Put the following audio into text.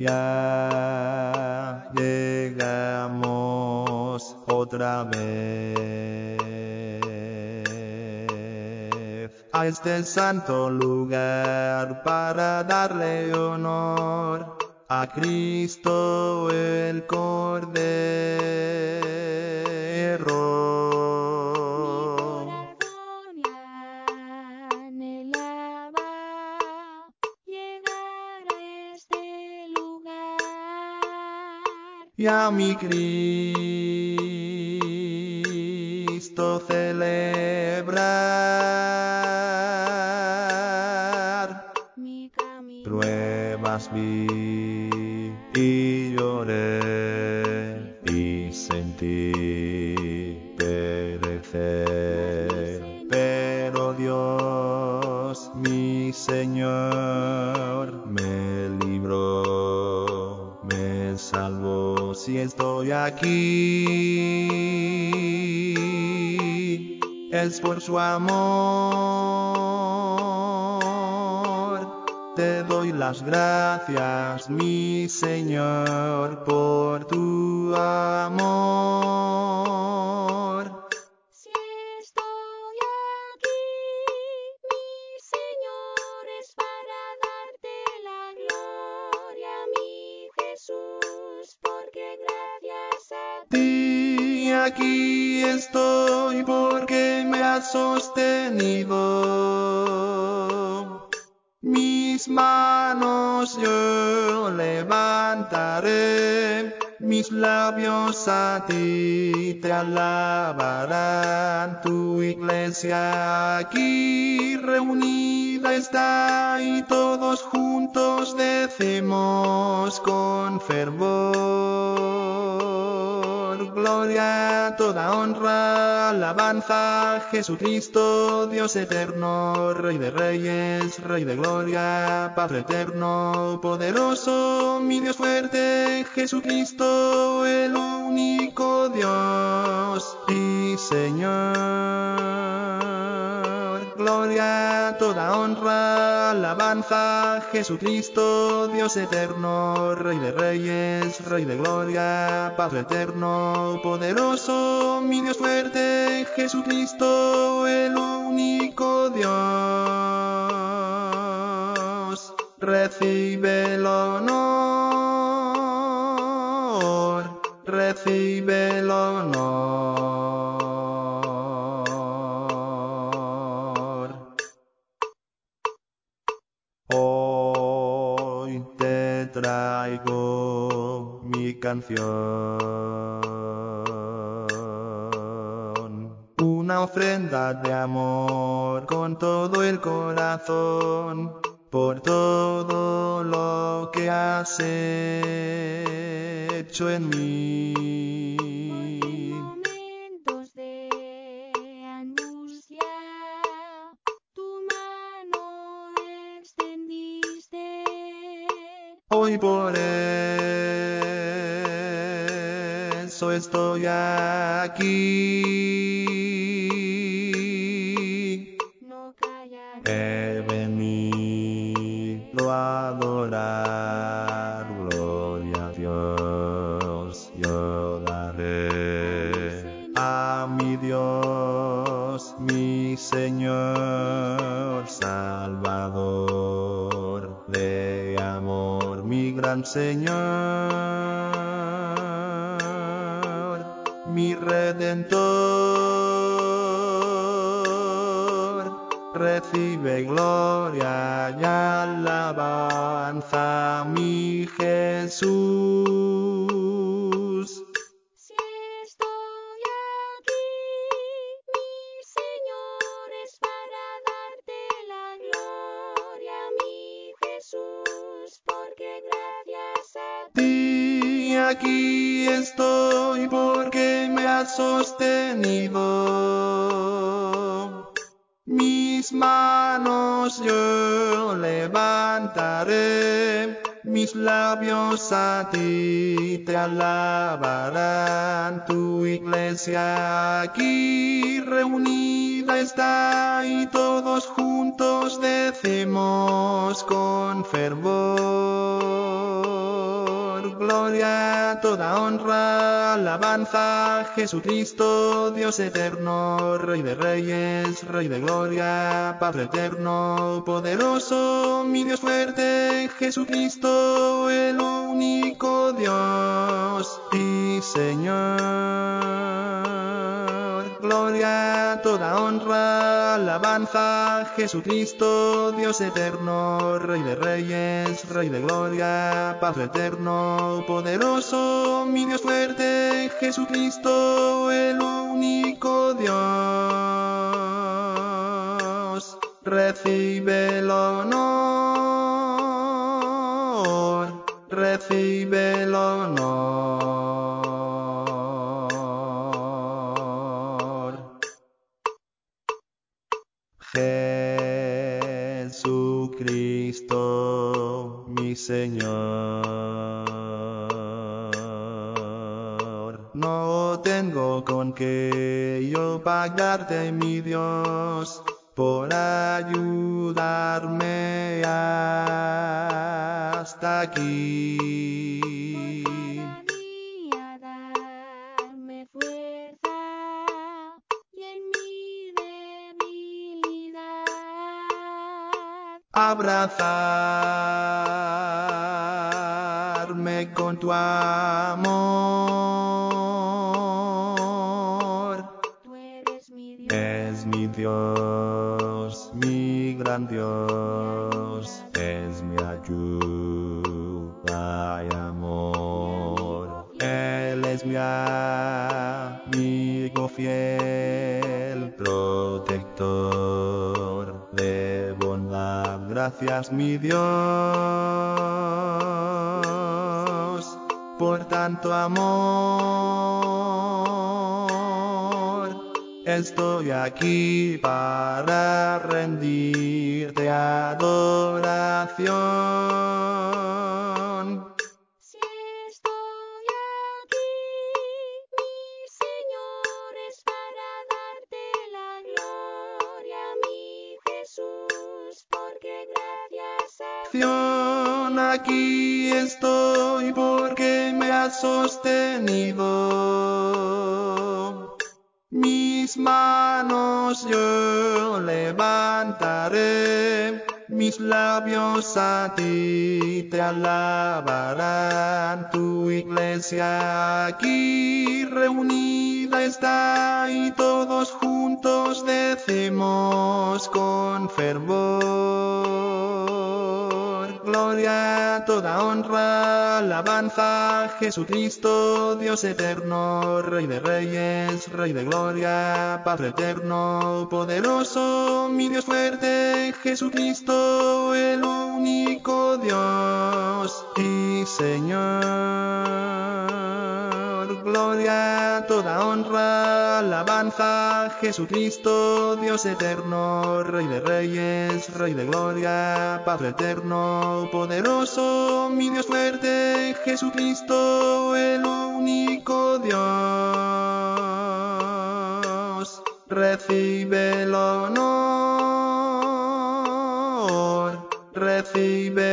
Ya llegamos otra vez a este santo lugar para darle honor a Cristo el Cordero. Lugar. Y a mi es por su amor. Te doy las gracias, mi Señor, por tu amor. Sostenido. Mis manos yo levantaré, mis labios a ti te alabarán. Tu iglesia aquí reunida está y todos juntos decimos con fervor. Gloria, toda honra, alabanza Jesucristo, Dios eterno, Rey de reyes, Rey de gloria, Padre eterno, poderoso, mi Dios fuerte, Jesucristo, el único Dios y Señor. Gloria, toda honra, alabanza Jesucristo, Dios eterno, Rey de reyes, Rey de gloria, Padre eterno, poderoso, mi Dios fuerte, Jesucristo, el único Dios. Recibe el honor, recibe el honor. Mi canción, una ofrenda de amor con todo el corazón, por todo lo que has hecho en mí. Estoy aquí. No. He venido a adorar, gloria a Dios, yo daré a mi Dios, mi Señor, Salvador de amor, mi gran Señor, Redentor. Recibe gloria y alabanza, mi Jesús. Si estoy aquí, mi Señor, es para darte la gloria, mi Jesús, porque gracias a ti aquí estoy sostenido. Mis manos yo levantaré, mis labios a ti te alabarán. Tu iglesia aquí reunida está y todos juntos decimos con fervor. Toda honra, alabanza, Jesucristo, Dios eterno, Rey de reyes, Rey de gloria, Padre eterno, poderoso, mi Dios fuerte, Jesucristo, el único Dios y Señor. Honra, alabanza, Jesucristo, Dios eterno, Rey de reyes, Rey de gloria, Padre eterno, poderoso, mi Dios fuerte, Jesucristo, el único Dios. Recibe el honor, recibe el honor. No tengo con qué yo pagarte, mi Dios, por ayudarme hasta aquí. Abrazarme con tu amor. Mi Dios, mi gran Dios, es mi ayuda y amor. Él es mi amigo fiel, protector de bondad. Gracias mi Dios por tanto amor. Estoy aquí para rendirte adoración. Si estoy aquí, mi Señor, es para darte la gloria, mi Jesús, porque gracias a Acción, Aquí estoy porque me has sostenido. Manos yo levantaré, mis labios a ti te alabarán. Tu iglesia aquí reunida está y todos juntos decimos con fervor. Gloria, toda honra, alabanza, Jesucristo, Dios eterno, Rey de reyes, Rey de gloria, Padre eterno, poderoso, mi Dios fuerte, Jesucristo, el único Dios y Señor. Gloria, toda honra, alabanza, Jesucristo, Dios eterno, Rey de reyes, Rey de gloria, Padre eterno, poderoso, mi Dios fuerte, Jesucristo, el único Dios. Recibe el honor, recibe.